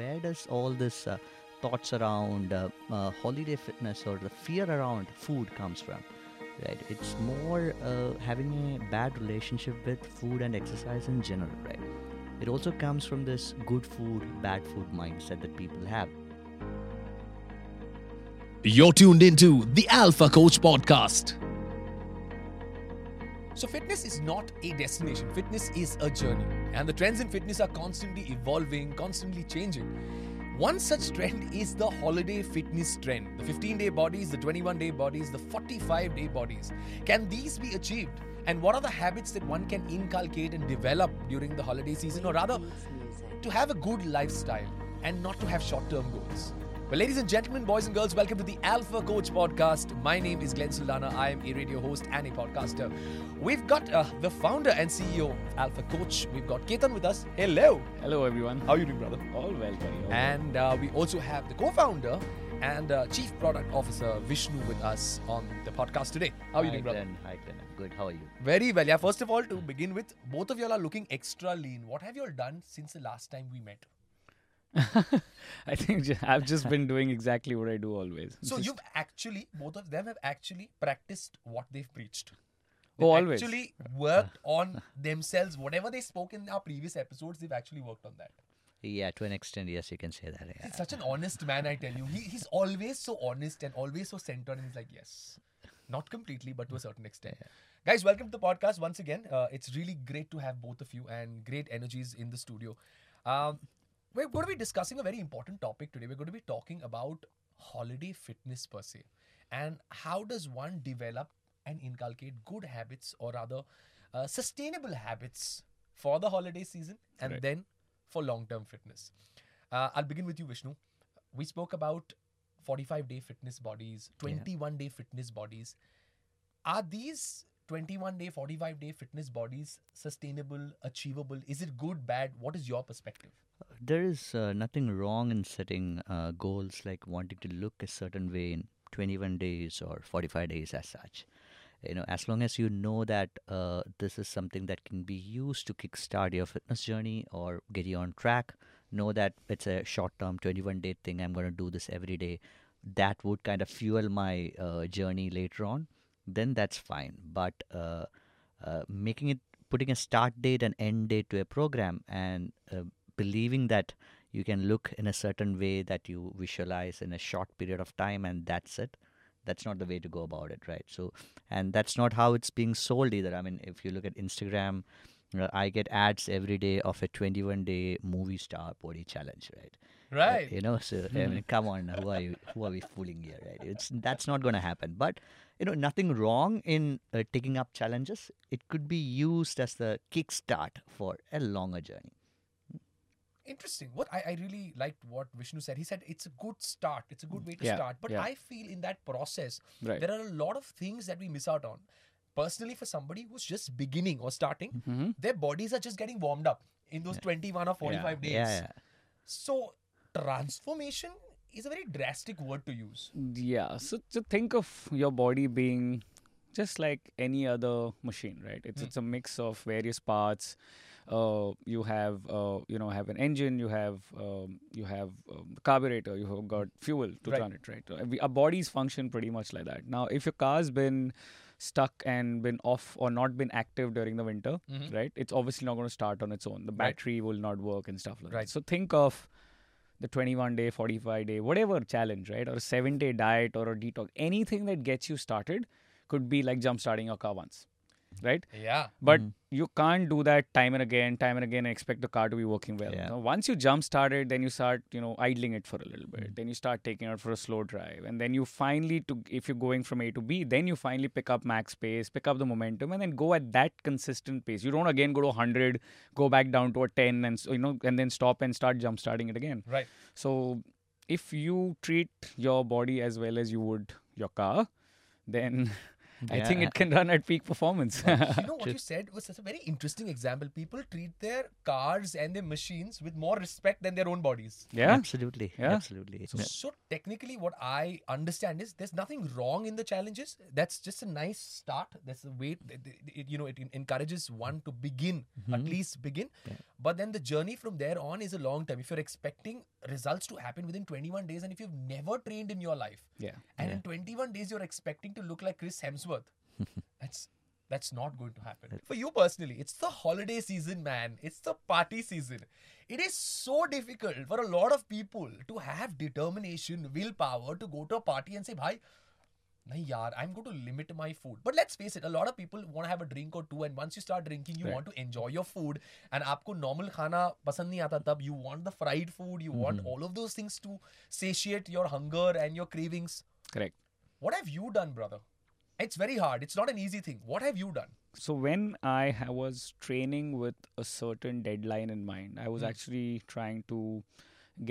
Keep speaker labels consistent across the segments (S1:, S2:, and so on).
S1: where does all this uh, thoughts around uh, uh, holiday fitness or the fear around food comes from? Right, it's more uh, having a bad relationship with food and exercise in general, right? It also comes from this good food, bad food mindset that people have.
S2: You're tuned into the Alpha Coach Podcast.
S3: So, fitness is not a destination, fitness is a journey. And the trends in fitness are constantly evolving, constantly changing. One such trend is the holiday fitness trend the 15 day bodies, the 21 day bodies, the 45 day bodies. Can these be achieved? And what are the habits that one can inculcate and develop during the holiday season, or rather, to have a good lifestyle and not to have short term goals? Well, ladies and gentlemen, boys and girls, welcome to the Alpha Coach Podcast. My name is Glenn Saldana. I am a radio host and a podcaster. We've got uh, the founder and CEO of Alpha Coach. We've got Ketan with us. Hello.
S4: Hello, everyone.
S3: How are you doing, brother?
S4: All well. All
S3: And uh, we also have the co-founder and uh, chief product officer Vishnu with us on the podcast today. How are you
S1: Hi,
S3: doing, brother?
S1: Glenn. Hi, Glenn. I'm good. How are you?
S3: Very well. Yeah. First of all, to begin with, both of y'all are looking extra lean. What have you all done since the last time we met?
S4: I think ju- I've just been doing exactly what I do always.
S3: So
S4: Just-
S3: you've actually, both of them have actually practiced what they've preached.
S4: Oh,
S3: They've
S4: always.
S3: Actually worked on themselves. Whatever they spoke in our previous episodes, they've actually worked on that.
S1: Yeah, to an extent, yes, you can say that. Yeah.
S3: He's such an honest man, I tell you. He, he's always so honest and always so centered. And he's like, yes, not completely, but to a certain extent. Guys, welcome to the podcast once again. Uh, it's really great to have both of you and great energies in the studio. Um, we're going to be discussing a very important topic today. We're going to be talking about holiday fitness per se, and how does one develop and inculcate good habits, or rather, uh, sustainable habits for the holiday season, and
S4: Right.
S3: then for long-term fitness. Uh, I'll begin with you, Vishnu. We spoke about 45-day fitness bodies, 21-day fitness bodies. Are these 21-day, 45-day fitness bodies sustainable, achievable? Is it good, bad? What is your perspective?
S1: There is uh, nothing wrong in setting uh, goals like wanting to look a certain way in 21 days or 45 days as such. You know, as long as you know that uh, this is something that can be used to kickstart your fitness journey or get you on track, know that it's a short term 21 day thing, I'm going to do this every day. That would kind of fuel my uh, journey later on, then that's fine. But uh, uh, making it, putting a start date and end date to a program and uh, believing that you can look in a certain way that you visualize in a short period of time and that's it. That's not the way to go about it right? So and that's not how it's being sold either. I mean if you look at instagram uh, i get ads every day of a 21 day movie star body challenge right? Uh,
S3: Right.
S1: you know so i mean come on who are you who are we fooling here right? It's that's not going to happen. But you know nothing wrong in uh, taking up challenges. It could be used as the kickstart for a longer journey
S3: Interesting. What I, I really liked what Vishnu said. He said it's a good start. It's a good way to
S4: Yeah,
S3: start. But
S4: yeah.
S3: I feel in that process,
S4: Right.
S3: there are a lot of things that we miss out on. Personally, for somebody who's just beginning or starting,
S4: Mhm.
S3: their bodies are just getting warmed up in those 21 or 45 days.
S1: yeah, yeah.
S3: So, transformation is a very drastic word to use.
S4: Yeah. So, so think of your body being just like any other machine, right? It's
S3: Hmm.
S4: it's a mix of various parts. Uh, you have uh, you know have an engine, you have um, you have um, carburetor, you have got fuel to
S3: Right.
S4: run it, right? We, our bodies function pretty much like that. Now, if your car's been stuck and been off or not been active during the winter,
S3: Mhm.
S4: right? It's obviously not going to start on its own. The
S3: Right.
S4: battery will not work and stuff like
S3: Right.
S4: that. So think of the 21 day, 45 day, whatever challenge, right? Or a seven day diet or a detox, anything that gets you started could be like jump starting your car once, right?
S3: Yeah.
S4: But
S1: Mhm.
S4: you can't do that time and again, time and again, and expect the car to be working well.
S1: Yeah.
S4: Now, once you jump started, then you start, you know, idling it for a little bit. Then you start taking it out for a slow drive, and then you finally, to if you're going from A to B, then you finally pick up max pace, pick up the momentum, and then go at that consistent pace. You don't again go to 100, go back down to a 10, and so, you know, and then stop and start jump starting it again.
S3: Right.
S4: So if you treat your body as well as you would your car, then I think it can run at peak performance.
S3: you know what you said was such a very interesting example. People treat their cars and their machines with more respect than their own bodies.
S4: yeah.
S1: Absolutely.
S4: Yeah.
S1: Absolutely. Yeah.
S3: So technically, what I understand is there's nothing wrong in the challenges. That's just a nice start. That's the way it, it- you know it encourages one to begin, at mm-hmm. least begin. But then the journey from there on is a long time. If you're expecting results to happen within 21 days, and if you've never trained in your life,
S4: Yeah.
S3: and in 21 days you're expecting to look like Chris Hemsworth, worth. that's that's not going to happen. For you personally, it's the holiday season, man. It's the party season. It is so difficult for a lot of people to have determination, willpower to go to a party and say, Bhai, nahi yaar, I'm going to limit my food. But let's face it, a lot of people want to have a drink or two, and once you start drinking, you
S4: right.
S3: want to enjoy your food. And aapko normal khana pasand nahi aata tab. You want the fried food, you mm-hmm. want all of those things to satiate your hunger and your cravings.
S4: Correct.
S3: What have you done, brother? It's very hard. It's not an easy thing. What have you done?
S4: So when I was training with a certain deadline in mind, I was
S3: Hmm.
S4: actually trying to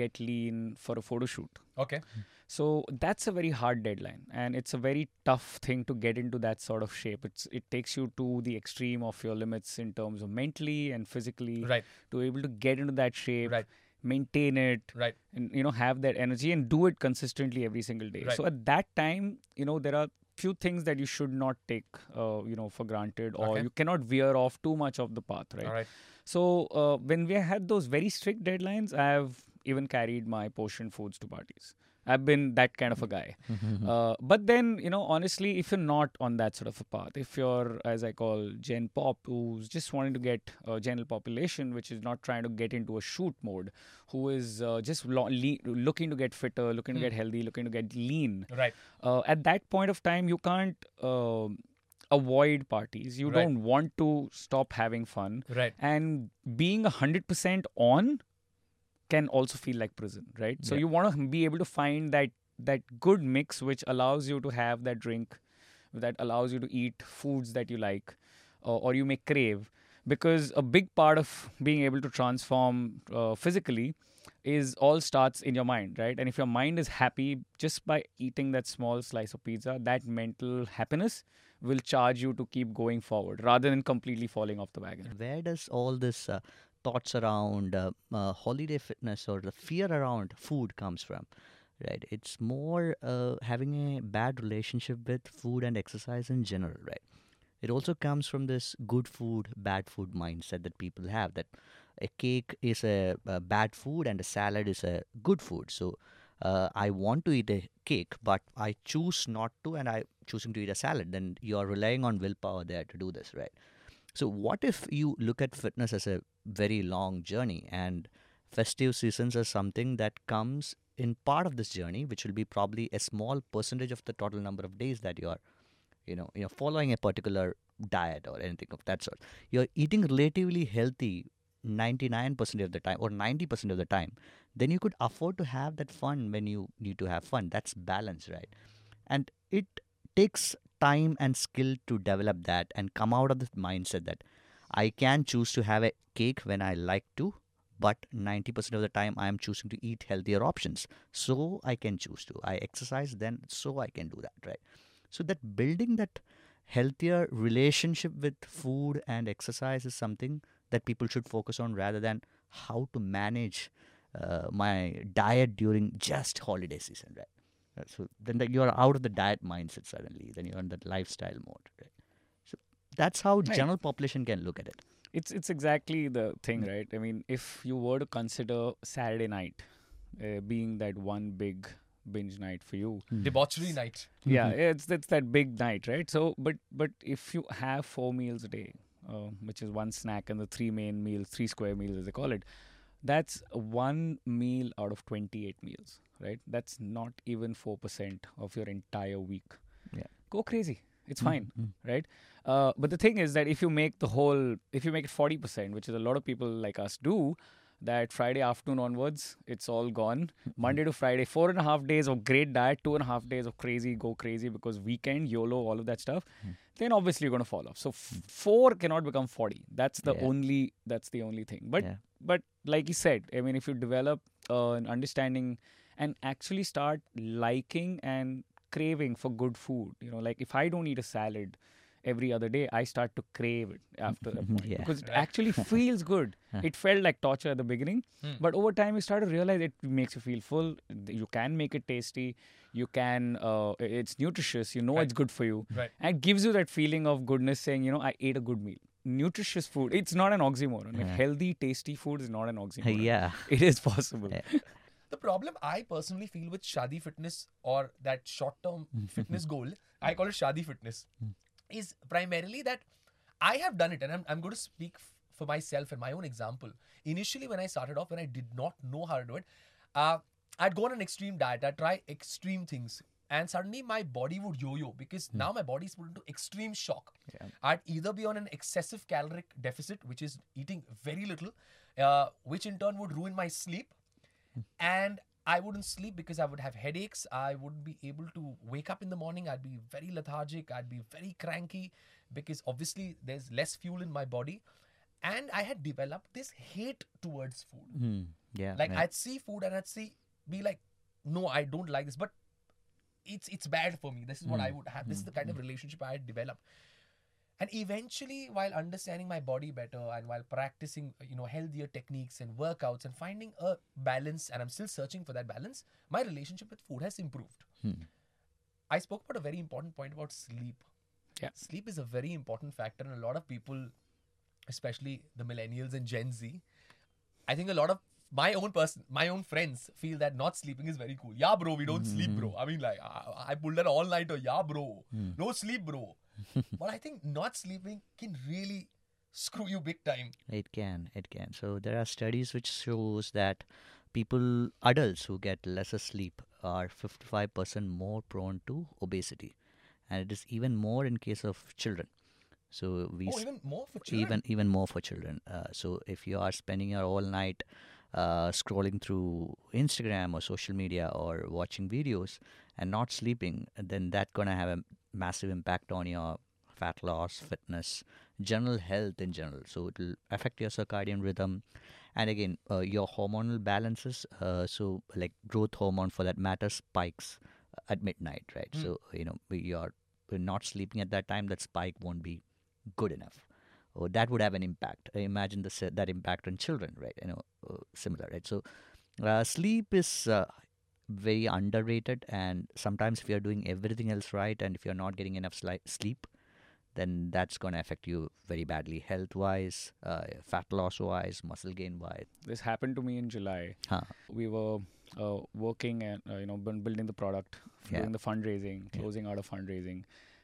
S4: get lean for a photo shoot.
S3: Okay.
S4: So that's a very hard deadline, and it's a very tough thing to get into that sort of shape. It's it takes you to the extreme of your limits in terms of mentally and physically
S3: Right.
S4: to able to get into that shape,
S3: Right.
S4: maintain it,
S3: Right.
S4: and you know have that energy and do it consistently every single day.
S3: Right.
S4: So at that time, you know there are few things that you should not take, uh, you know, for granted, or
S3: Okay.
S4: you cannot veer off too much of the path, right?
S3: All right.
S4: So uh, when we had those very strict deadlines, I have even carried my portion foods to parties. I've been that kind of a guy. uh, but then, you know, honestly, if you're not on that sort of a path, if you're, as I call Gen Pop, who's just wanting to get a general population, which is not trying to get into a shoot mode, who is uh, just lo- le- looking to get fitter, looking to get healthy, looking to get lean,
S3: Right.
S4: uh, at that point of time, you can't um avoid parties. You
S3: Right.
S4: don't want to stop having fun.
S3: Right.
S4: And being 100% on can also feel like prison, right? So
S1: Yeah.
S4: you want to be able to find that that good mix which allows you to have that drink that allows you to eat foods that you like uh, or you may crave because a big part of being able to transform uh, physically is all starts in your mind right and if your mind is happy just by eating that small slice of pizza that mental happiness will charge you to keep going forward rather than completely falling off the wagon
S1: Where does all this uh, thoughts around uh, uh, holiday fitness or the fear around food comes from? Right, it's more uh, having a bad relationship with food and exercise in general. Right, it also comes from this good food, bad food mindset that people have. That a cake is a, a bad food and a salad is a good food. So uh, I want to eat a cake, but I choose not to, and I choosing to eat a salad. Then you are relying on willpower there to do this, right? So, what if you look at fitness as a very long journey and festive seasons are something that comes in part of this journey, which will be probably a small percentage of the total number of days that you are, you know, you know, following a particular diet or anything of that sort. You're eating relatively healthy 99% of the time or 90% of the time, then you could afford to have that fun when you need to have fun. That's balance, right? And it takes time and skill to develop that and come out of the mindset that I can choose to have a cake when I like to, but 90% of the time I am choosing to eat healthier options. So I can choose to. I exercise then, so I can do that, right? So that building that healthier relationship with food and exercise is something that people should focus on rather than how to manage uh, my diet during just holiday season, right? Uh, So then that you are out of the diet mindset suddenly. Then you're in that lifestyle mode, right? So that's how
S4: Right.
S1: general population can look at it.
S4: it's it's exactly the thing right i mean if you were to consider saturday night uh, being that one big binge night for you
S3: Debauchery night.
S4: yeah it's it's that big night right so but but if you have four meals a day uh, which is one snack and the three main meals three square meals as they call it that's one meal out of 28 meals right that's not even 4% of your entire week
S1: Yeah.
S4: go crazy it's hmm, fine hmm. right? Uh, but the thing is that if you make the whole if you make it 40% which is a lot of people like us do that friday afternoon onwards it's all gone. Hmm, Monday to friday four and a half days of great diet two and a half days of crazy go crazy because weekend yolo all of that stuff then obviously you're going to fall off. So f- four cannot become 40 that's the
S1: Yeah.
S4: only that's the only thing. But
S1: Yeah.
S4: but like you said i mean if you develop uh, an understanding and actually start liking and craving for good food. You know, like if I don't eat a salad every other day, I start to crave it after a point
S1: Yeah.
S4: because it actually feels good. It felt like torture at the beginning, but over time you start to realize it makes you feel full. You can make it tasty. You can. Uh, it's nutritious. You know it's good for you,
S3: Right.
S4: and it gives you that feeling of goodness, saying, you know, I ate a good meal. Nutritious food. It's not an oxymoron. Like healthy, tasty food is not an oxymoron.
S1: yeah.
S4: It is possible.
S3: The problem I personally feel with Shadi fitness or that short term fitness goal, I call it Shadi fitness, is primarily that I have done it and I'm, I'm going to speak f- for myself and my own example. Initially, when I started off, when I did not know how to do it, uh, I'd go on an extreme diet, I'd try extreme things. And suddenly my body would yo yo because now my body is put into extreme shock. I'd either be on an excessive caloric deficit, which is eating very little, uh, which in turn would ruin my sleep and I wouldn't sleep because I would have headaches. I wouldn't be able to wake up in the morning. I'd be very lethargic. I'd be very cranky because obviously there's less fuel in my body. And I had developed this hate towards food.
S1: Hmm. Yeah.
S3: Like
S1: yeah.
S3: I'd see food and I'd see be like, no, I don't like this, but it's it's bad for me. This is what I would have. This is the kind of relationship I had developed. And eventually, while understanding my body better and while practicing, you know, healthier techniques and workouts and finding a balance, and I'm still searching for that balance, my relationship with food has improved.
S1: Hmm.
S3: I spoke about a very important point about sleep.
S4: Yeah.
S3: Sleep is a very important factor, and a lot of people, especially the millennials and Gen Z, I think a lot of my own person, my own friends feel that not sleeping is very cool. Yeah, bro, we don't sleep, bro. I mean, like, I, I pulled an all nighter. Yeah, bro, no sleep, bro. but I think not sleeping can really screw you big time.
S1: It can, it can. So there are studies which shows that people, adults who get lesser sleep, are 55% more prone to obesity, and it is even more in case of children. So we
S3: Oh, even more for children.
S1: even even more for children. Uh, so if you are spending your all night uh, scrolling through Instagram or social media or watching videos and not sleeping, then that gonna have a massive impact on your fat loss, fitness, general health in general. So it will affect your circadian rhythm, and again uh, your hormonal balances. Uh, so like growth hormone for that matter spikes at midnight, right? So you know you're not sleeping at that time, that spike won't be good enough. Oh, that would have an impact. Imagine the, that impact on children, right? You know, uh, similar, right? So, uh, sleep is uh, very underrated, and sometimes if you're doing everything else right, and if you're not getting enough sli- sleep, then that's going to affect you very badly, health-wise, uh, fat loss-wise, muscle gain-wise.
S4: This happened to me in July.
S1: Huh.
S4: We were uh, working and uh, you know building the product,
S1: Yeah.
S4: doing the fundraising, closing out of fundraising,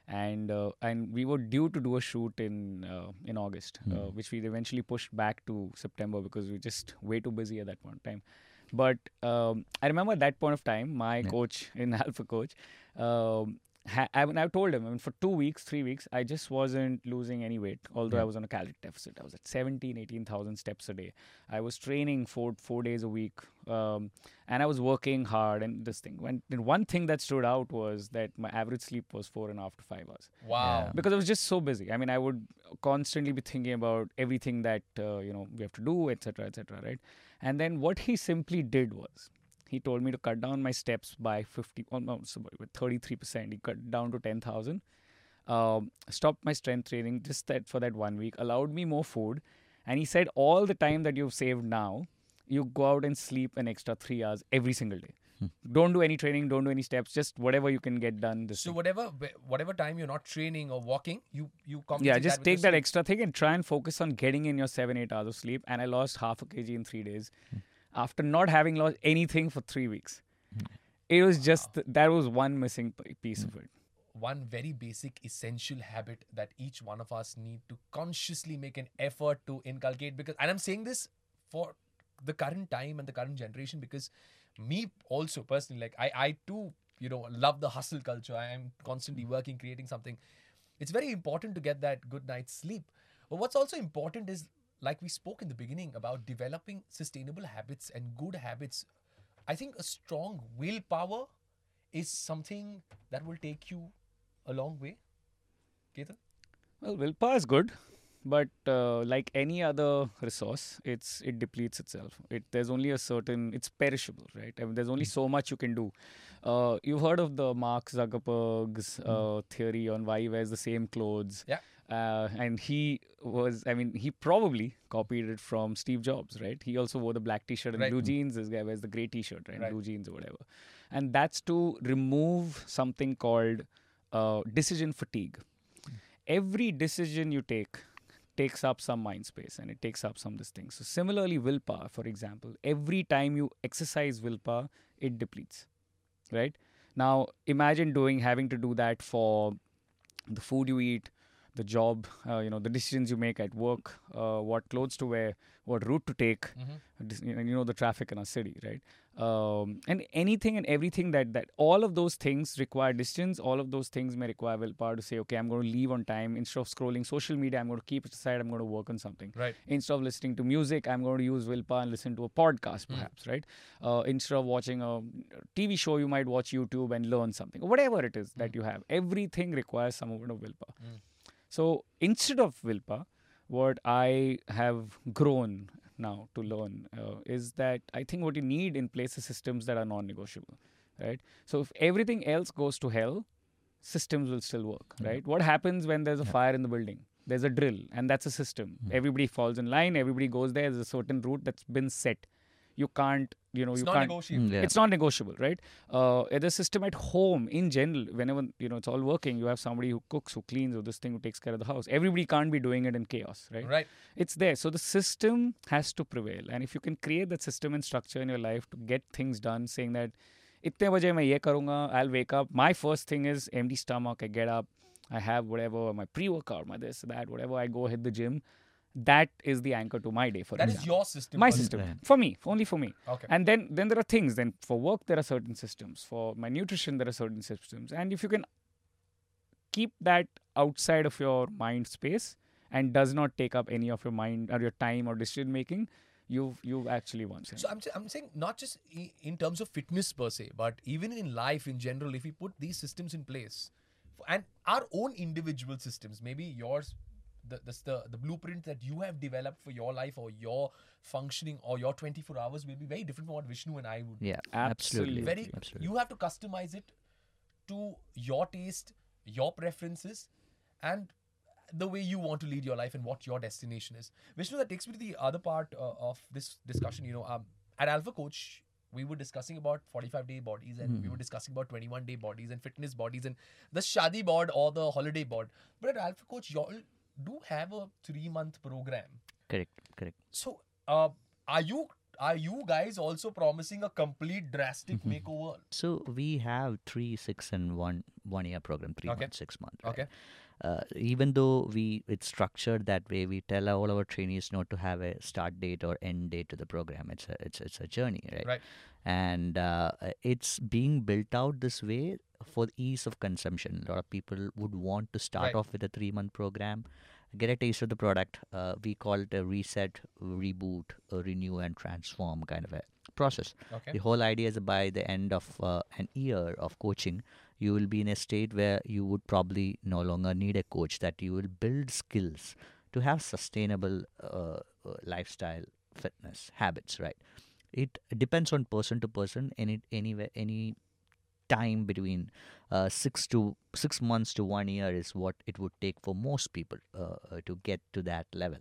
S4: and uh, and we were due to do a shoot in uh, in August, uh, which we eventually pushed back to September because we were just way too busy at that point in time. But um, I remember at that point of time, my coach in Alpha Coach, um, ha- I, when I told him, I mean, for two weeks, three weeks, I just wasn't losing any weight, although I was on a calorie deficit. I was at 17, 18,000 steps a day. I was training four, four days a week, um, and I was working hard. And this thing, when, and one thing that stood out was that my average sleep was four and a half to five hours
S3: Wow.
S4: because I was just so busy. I mean, I would constantly be thinking about everything that uh, you know we have to do, etc., etc. right? And then what he simply did was he told me to cut down my steps by fifty, almost thirty-three percent. He cut down to ten thousand. Um, stopped my strength training just that for that one week. Allowed me more food, and he said all the time that you've saved now, you go out and sleep an extra three hours every single day. Don't do any training. Don't do any steps. Just whatever you can get done. This
S3: So
S4: thing.
S3: whatever whatever time you're not training or walking, you you compensate
S4: Yeah, just
S3: with
S4: take that
S3: sleep.
S4: extra thing and try and focus on getting in your seven, eight hours of sleep. And I lost half a kg in three days after not having lost anything for three weeks. Hmm. It was just that was one missing piece of hmm. it.
S3: one very basic essential habit that each one of us need to consciously make an effort to inculcate because and i'm saying this for the current time and the current generation because me also personally like i i too you know love the hustle culture. I am constantly hmm. working creating something. It's very important to get that good night's sleep. But what's also important is like we spoke in the beginning about developing sustainable habits and good habits i think a strong willpower is something that will take you a long way. Ketan?
S4: Well, willpower is good, but uh, like any other resource, it's it depletes itself. It there's only a certain it's perishable, right? I mean, there's only so much you can do. Uh, you've heard of the Mark Zuckerberg's uh, theory on why he wears the same clothes.
S3: Yeah.
S4: Uh, and he was, I mean, he probably copied it from Steve Jobs, right? He also wore the black T-shirt and
S3: Right.
S4: blue jeans. This guy wears the grey T-shirt, right?
S3: Right.
S4: Blue jeans or whatever. And that's to remove something called uh, decision fatigue. Every decision you take takes up some mind space and it takes up some of this thing. So similarly, willpower, for example, every time you exercise willpower, it depletes, right? Now imagine doing having to do that for the food you eat, the job, uh, you know, the decisions you make at work, uh, what clothes to wear, what route to take,
S3: Mm-hmm.
S4: dis- you know, the traffic in our city, right? Um, and anything and everything that that all of those things require distance. All of those things may require willpower to say, okay, I'm going to leave on time instead of scrolling social media. I'm going to keep it aside. I'm going to work on something.
S3: Right.
S4: Instead of listening to music, I'm going to use willpower and listen to a podcast, perhaps, right? Uh, instead of watching a TV show, you might watch YouTube and learn something. Whatever it is that you have, everything requires some amount of willpower. So instead of Vilpa, what I have grown now to learn uh, is that I think what you need in place is systems that are non-negotiable, right? So if everything else goes to hell, systems will still work, right? What happens when there's a fire in the building? There's a drill, and that's a system. Everybody falls in line. Everybody goes there. There's a certain route that's been set you can't you know
S3: it's
S4: you can't
S1: hmm, yeah.
S4: it's not negotiable right? Uh, the system at home in general whenever you know it's all working you have somebody who cooks who cleans or this thing who takes care of the house everybody can't be doing it in chaos right?
S3: Right.
S4: It's there. So the system has to prevail. And if you can create that system and structure in your life to get things done saying that itne baje main ye karunga i'll wake up. My first thing is empty stomach. I get up. I have whatever my pre workout my this that whatever. I go hit the gym. That is the anchor to my day. For
S3: That is
S4: example
S3: your system.
S4: my system for me only for me
S3: Okay.
S4: and then then there are things then for work there are certain systems for my nutrition there are certain systems and if you can keep that outside of your mind space and does not take up any of your mind or your time or decision making you've you've actually won.
S3: So I'm, I'm saying not just in terms of fitness per se, but even in life in general, if we put these systems in place and our own individual systems, maybe yours, the, the, the, the blueprint that you have developed for your life or your functioning or your 24 hours will be very different from what Vishnu and I would.
S1: Yeah,
S4: Absolutely.
S1: absolutely.
S3: Very,
S1: absolutely.
S3: you have to customize it to your taste, your preferences, and the way you want to lead your life and what your destination is. Vishnu, that takes me to the other part uh, of this discussion. You know, um, at Alpha Coach, we were discussing about 45 day bodies and we were discussing about 21 day bodies and fitness bodies and the shadi board or the holiday board. But at Alpha Coach, y'all do have a three month program.
S1: Correct, correct.
S3: So, uh, are you are you guys also promising a complete drastic makeover?
S1: So we have three, six, and one one year program, three
S3: Okay.
S1: months, six months. right?
S3: Okay.
S1: Uh, even though we it's structured that way, we tell all our trainees not to have a start date or end date to the program. It's a it's it's a journey, right?
S3: Right.
S1: And uh, it's being built out this way for ease of consumption. A lot of people would want to start
S3: Right.
S1: off with a three month program, get a taste of the product. Uh, we call it a reset, reboot, a renew, and transform kind of a process.
S3: Okay.
S1: The whole idea is by the end of uh, an year of coaching, you will be in a state where you would probably no longer need a coach, that you will build skills to have sustainable uh, uh, lifestyle fitness habits, right? It depends on person to person, any anywhere, any time between uh, six to six months to one year is what it would take for most people uh, uh, to get to that level.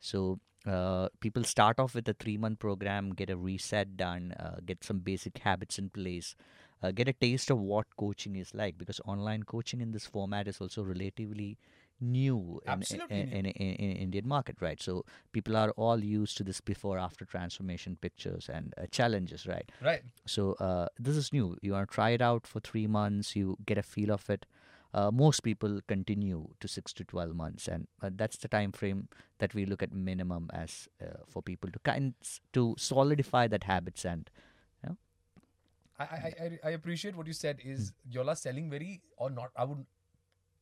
S1: So uh, people start off with a three month program, get a reset done, uh, get some basic habits in place, uh, get a taste of what coaching is like because online coaching in this format is also relatively new in, in, in, in, in Indian market, right? So people are all used to this before after transformation pictures and uh, challenges, right?
S3: Right.
S1: So uh, this is new. You want to try it out for three months. You get a feel of it. Uh, most people continue to six to twelve months, and uh, that's the time frame that we look at minimum as uh, for people to kind to solidify that habits and
S3: I, I, I, appreciate what you said is y'all are selling very or not I would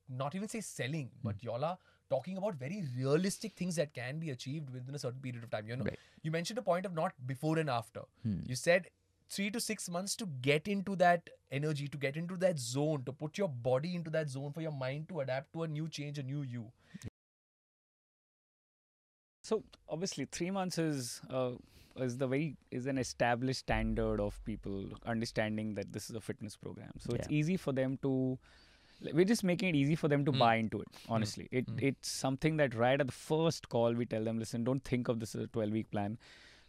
S3: not even say selling, but y'all are talking about very realistic things that can be achieved within a certain period of time. You know,
S1: Right.
S3: you mentioned a point of not before and after.
S1: Hmm.
S3: You said three to six months to get into that energy, to get into that zone, to put your body into that zone for your mind to adapt to a new change, a new you.
S4: So obviously, three months is uh, is the very is an established standard of people understanding that this is a fitness program. So it's easy for them to. We're just making it easy for them to
S3: Mm.
S4: buy into it. Honestly, it
S3: Mm.
S4: it's something that right at the first call we tell them, listen, don't think of this as a 12 week plan.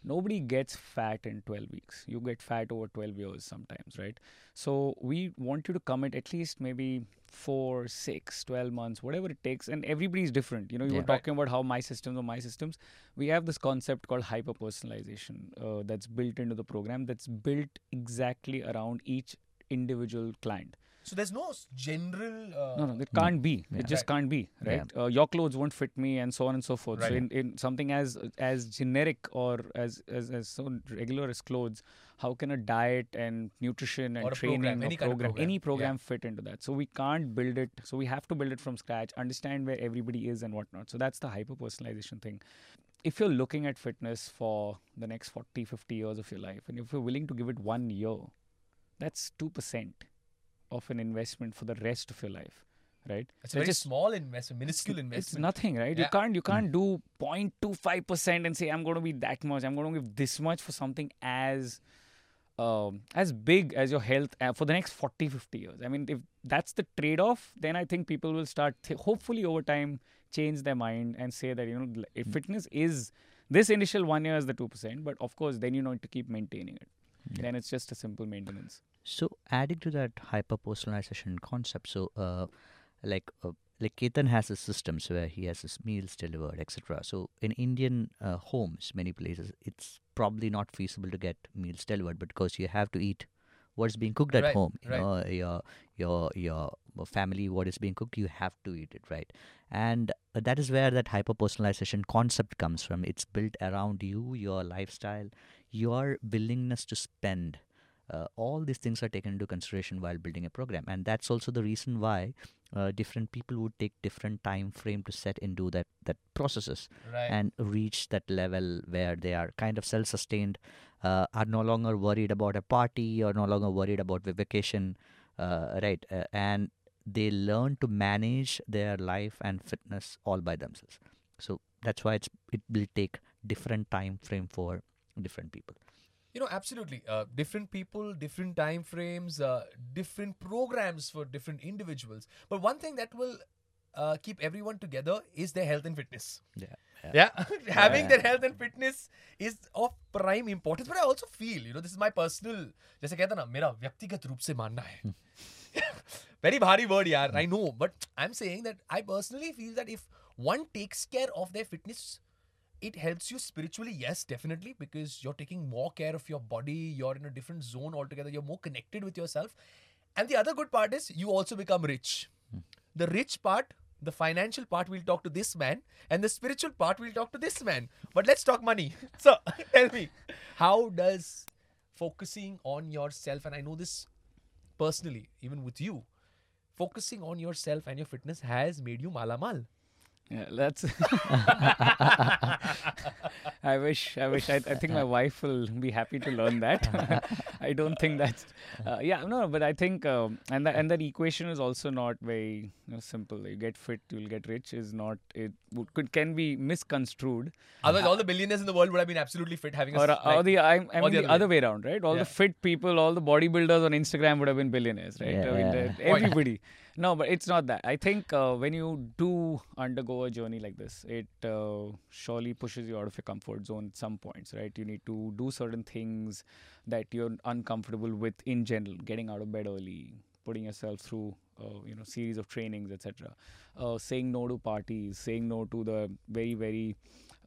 S4: Nobody gets fat in 12 weeks. You get fat over 12 years sometimes, right? So we want you to commit at least maybe four, six, 12 months, whatever it takes. And everybody's different. You know, you
S1: Yeah.
S4: were talking about how my systems are my systems. We have this concept called hyper personalization uh, that's built into the program that's built exactly around each individual client.
S3: So there's no general. Uh,
S4: No, no, it can't be.
S1: Yeah.
S4: It just
S3: Right.
S4: can't be,
S1: Yeah.
S4: right? Uh, your clothes won't fit me, and so on and so forth. So in, in something as as generic or as as, as so regular as clothes, how can a diet and nutrition and training
S3: program, any kind of
S4: program,
S3: program.
S4: any
S3: Yeah.
S4: program fit into that? So we can't build it. So we have to build it from scratch. Understand where everybody is and whatnot. So that's the hyper personalization thing. If you're looking at fitness for the next 40, 50 years of your life, and if you're willing to give it one year, that's two percent of an investment for the rest of your life, right?
S3: it's a very
S4: just-
S3: small investment, minuscule investment.
S4: it's nothing, right? You can't you can't do 0.25 percent and say I'm going to be that much. I'm going to give this much for something as um, as big as your health uh, for the next 40, 50 years. I mean, if that's the trade-off, then I think people will start th- hopefully over time change their mind and say that you know if fitness is this initial one year is the two percent, but of course then you need to keep maintaining it.
S1: Yeah.
S4: Then it's just a simple maintenance.
S1: So adding to that hyper personalization concept, so uh, like uh, like Ketan has his systems where he has his meals delivered, etc. So in Indian uh, homes, many places, it's probably not feasible to get meals delivered because you have to eat what's being cooked at
S3: Right,
S1: home. You
S3: right.
S1: know, your your your family, what is being cooked, you have to eat it, right? And that is where that hyper personalization concept comes from. It's built around you, your lifestyle, your willingness to spend uh, all these things are taken into consideration while building a program. And that's also the reason why uh, different people would take different time frame to set into that that processes
S3: right.
S1: and reach that level where they are kind of self-sustained uh, are no longer worried about a party or no longer worried about the vacation uh, right uh, and they learn to manage their life and fitness all by themselves. So that's why it's it will take different time frame for different people
S3: You know, absolutely. Uh, different people, different time frames, uh, different programs for different individuals. But one thing that will uh, keep everyone together is their health and fitness.
S1: yeah
S3: Yeah, having
S1: Yeah.
S3: their health and fitness is of prime importance. But I also feel, you know, this is my personal. जैसे कहता ना मेरा व्यक्तिगत रूप से मानना है. Very भारी word, यार. I know, but I'm saying that I personally feel that if one takes care of their fitness, it helps you spiritually. Yes, definitely, because you're taking more care of your body. You're in a different zone altogether. You're more connected with yourself. And the other good part is you also become rich. Hmm. The rich part, the financial part, we'll talk to this man, and the spiritual part, we'll talk to this man. But let's talk money. So tell me, how does focusing on yourself, and I know this personally, even with you, focusing on yourself and your fitness has made you malamal.
S4: Yeah, that's. I wish. I wish. I, I think my wife will be happy to learn that. I don't think that's. Uh, yeah, no, but I think, um, and that and that equation is also not very you know, simple. You get fit, you'll get rich. Is not. It would, could can be misconstrued.
S3: Otherwise, all the billionaires in the world would have been absolutely fit, having a
S4: Or,
S3: s-
S4: uh, or the I'm, I
S3: or
S4: mean
S3: the
S4: the,
S3: other
S4: other way around, right? All
S3: Yeah.
S4: the fit people, all the bodybuilders on Instagram would have been billionaires, right? I mean,
S1: Yeah.
S4: everybody. No, but it's not that. I think uh, when you do undergo a journey like this, it uh, surely pushes you out of your comfort zone at some points, right? You need to do certain things that you're uncomfortable with in general. Getting out of bed early, putting yourself through, uh, you know, series of trainings, etc. Uh, saying no to parties, saying no to the very, very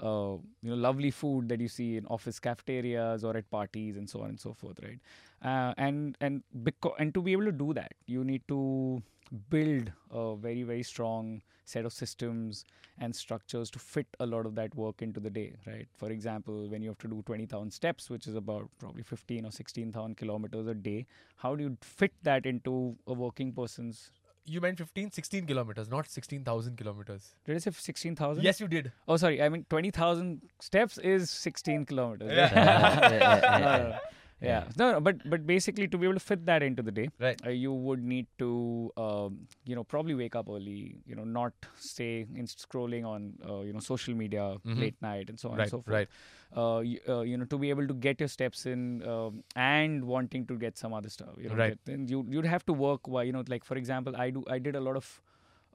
S4: uh, you know lovely food that you see in office cafeterias or at parties and so on and so forth right uh, and and because and to be able to do that you need to build a very very strong set of systems and structures to fit a lot of that work into the day right for example when you have to do 20000 steps which is about probably 15 or 16000 kilometers a day how do you fit that into a working person's
S3: you meant 15, 16 kilometers, not 16,000 kilometers.
S4: did i say 16000
S3: Yes, you did.
S4: oh sorry i mean 20000 steps is 16 kilometers
S3: Yeah.
S4: right?
S1: Yeah, yeah, yeah,
S4: No, uh,
S1: yeah,
S4: no, no. Yeah. No, no, but but basically to be able to fit that into the day,
S3: Right.
S4: uh, you would need to, um, you know, probably wake up early. You know, not stay in scrolling on, uh, you know, social media
S3: Mhm.
S4: late night and so on
S3: Right,
S4: and so forth.
S3: right.
S4: Uh, you, uh, you know, to be able to get your steps in um, and wanting to get some other stuff. You know,
S3: Right.
S4: get- then you you'd have to work. While, you know, like for example, I do I did a lot of.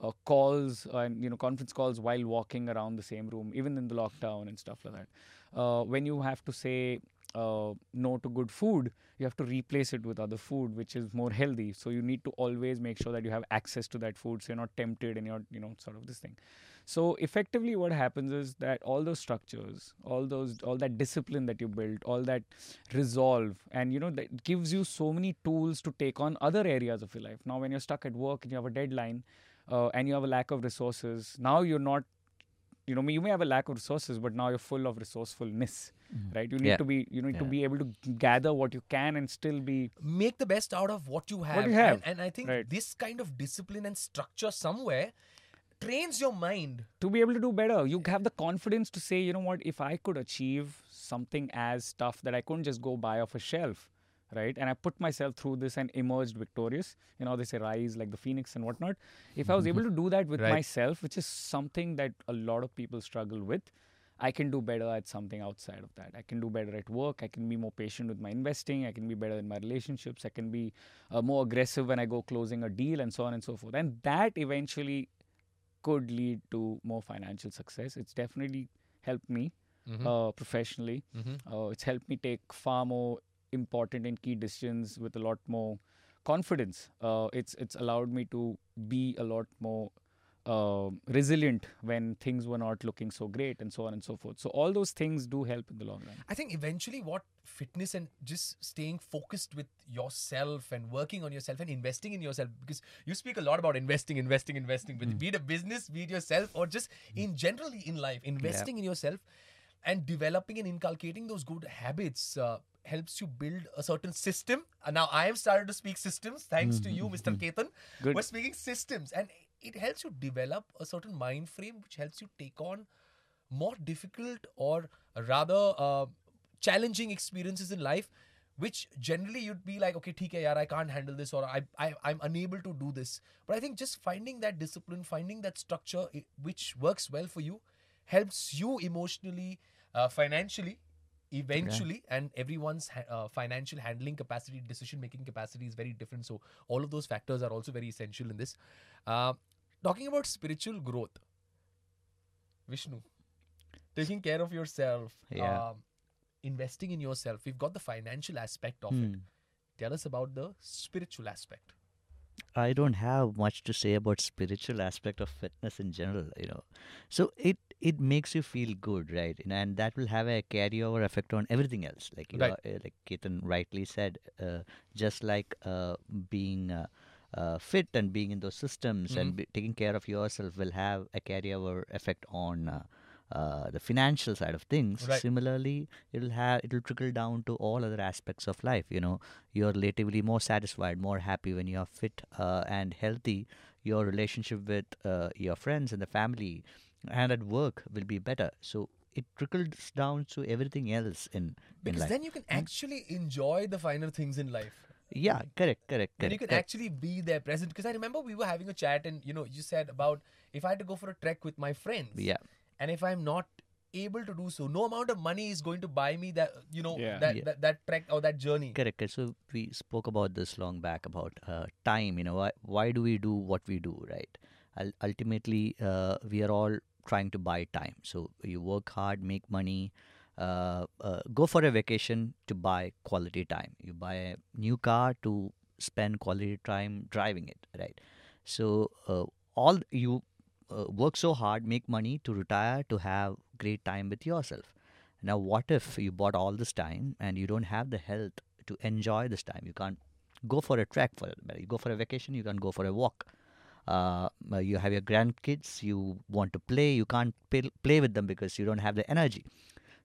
S4: Uh, calls and you know conference calls while walking around the same room even in the lockdown and stuff like that uh, when you have to say uh, no to good food, you have to replace it with other food which is more healthy. So you need to always make sure that you have access to that food, so you're not tempted and you're you know sort of this thing. So effectively, what happens is that all those structures, all those, all that discipline that you built, all that resolve, and you know that gives you so many tools to take on other areas of your life. Now, when you're stuck at work and you have a deadline, uh, and you have a lack of resources, now you're not you know you may have a lack of resources but now you're full of resourcefulness mm-hmm. right you need
S1: Yeah.
S4: to be you need to be able to gather what you can and still be
S3: make the best out of what you have.
S4: you have.
S3: And, and I think
S4: Right.
S3: this kind of discipline and structure somewhere trains your mind.
S4: to be able to do better you have the confidence to say you know what if i could achieve something as tough that i couldn't just go buy off a shelf right and i put myself through this and emerged victorious you know they say rise like the phoenix and whatnot if i was able to do that with
S3: Right.
S4: myself which is something that a lot of people struggle with I can do better at something outside of that. I can do better at work. I can be more patient with my investing. I can be better in my relationships. I can be uh, more aggressive when I go closing a deal and so on and so forth. And that eventually could lead to more financial success. It's definitely helped me
S3: Mhm.
S4: uh, professionally.
S3: Mhm.
S4: Uh, it's helped me take far more important and key decisions with a lot more confidence. Uh, it's it's allowed me to be a lot more uh, resilient when things were not looking so great and so on and so forth. So all those things do help in the long run.
S3: I think eventually what fitness and just staying focused with yourself and working on yourself and investing in yourself because you speak a lot about investing, investing, investing, with be it a business, be it yourself, or just in generally in life, investing in yourself and developing and inculcating those good habits uh, helps you build a certain system. And now I have started to speak systems thanks to you, Mr. Ketan.
S4: Good.
S3: We're speaking systems, and it helps you develop a certain mind frame which helps you take on more difficult or rather uh, challenging experiences in life which generally you'd be like okay theek hai yaar i can't handle this or I, I i'm unable to do this but i think just finding that discipline finding that structure which works well for you helps you emotionally uh, financially eventually and everyone's uh, financial handling capacity decision making capacity is very different so all of those factors are also very essential in this uh, talking about spiritual growth vishnu taking care of yourself
S1: Yeah.
S3: um, investing in yourself we've got the financial aspect of it
S1: Hmm.
S3: tell us about the spiritual aspect
S1: I don't have much to say about spiritual aspect of fitness in general, you know. So it it makes you feel good, right? And, and that will have a carryover effect on everything else. Like you
S3: Right.
S1: know, uh, like Ketan rightly said, uh, just like uh, being uh, uh, fit and being in those systems
S3: Mhm.
S1: and be, taking care of yourself will have a carryover effect on. Uh, uh, the financial side of things.
S3: Right.
S1: Similarly, it'll have it'll trickle down to all other aspects of life. You know, you're relatively more satisfied, more happy when you're fit uh, and healthy. Your relationship with uh, your friends and the family and at work will be better. So it trickles down to everything else in, in
S3: because
S1: life.
S3: then you can actually enjoy the finer things in life
S1: yeah, correct, correct,
S3: then you can
S1: correct.
S3: actually be there present because i remember we were having a chat and you know you said about if i had to go for a trek with my friends
S1: yeah,
S3: and if i'm not able to do so no amount of money is going to buy me that you know
S4: Yeah.
S3: that,
S1: Yeah.
S3: that that trek or that journey
S1: correct. correct. So we spoke about this long back about uh, time. You know, why why do we do what we do, right? Ul- ultimately, uh, we are all trying to buy time. So you work hard, make money, uh, uh, go for a vacation to buy quality time. You buy a new car to spend quality time driving it, right? So uh, all you uh, work so hard, make money to retire to have great time with yourself. Now, what if you bought all this time and you don't have the health to enjoy this time? You can't go for a trek for you go for a vacation. You can't go for a walk. Uh, uh, you have your grandkids. You want to play. You can't play, play with them because you don't have the energy.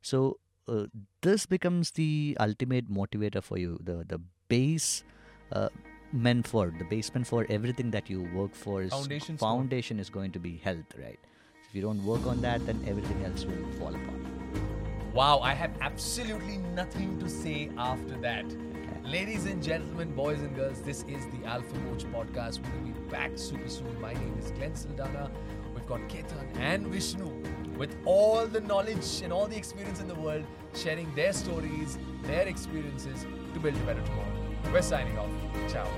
S1: So uh, this becomes the ultimate motivator for you. The the base uh, meant for the basement for everything that you work for is
S3: Foundation
S1: foundation is going to be health, right? If you don't work on that, then everything else will fall apart.
S3: Wow, I have absolutely nothing to say after that. Ladies and gentlemen, boys and girls, this is the Alpha Coach podcast. We will be back super soon. My name is Glenn Saldana. We've got Ketan and Vishnu with all the knowledge and all the experience in the world, sharing their stories, their experiences to build a better tomorrow. We're signing off. Ciao.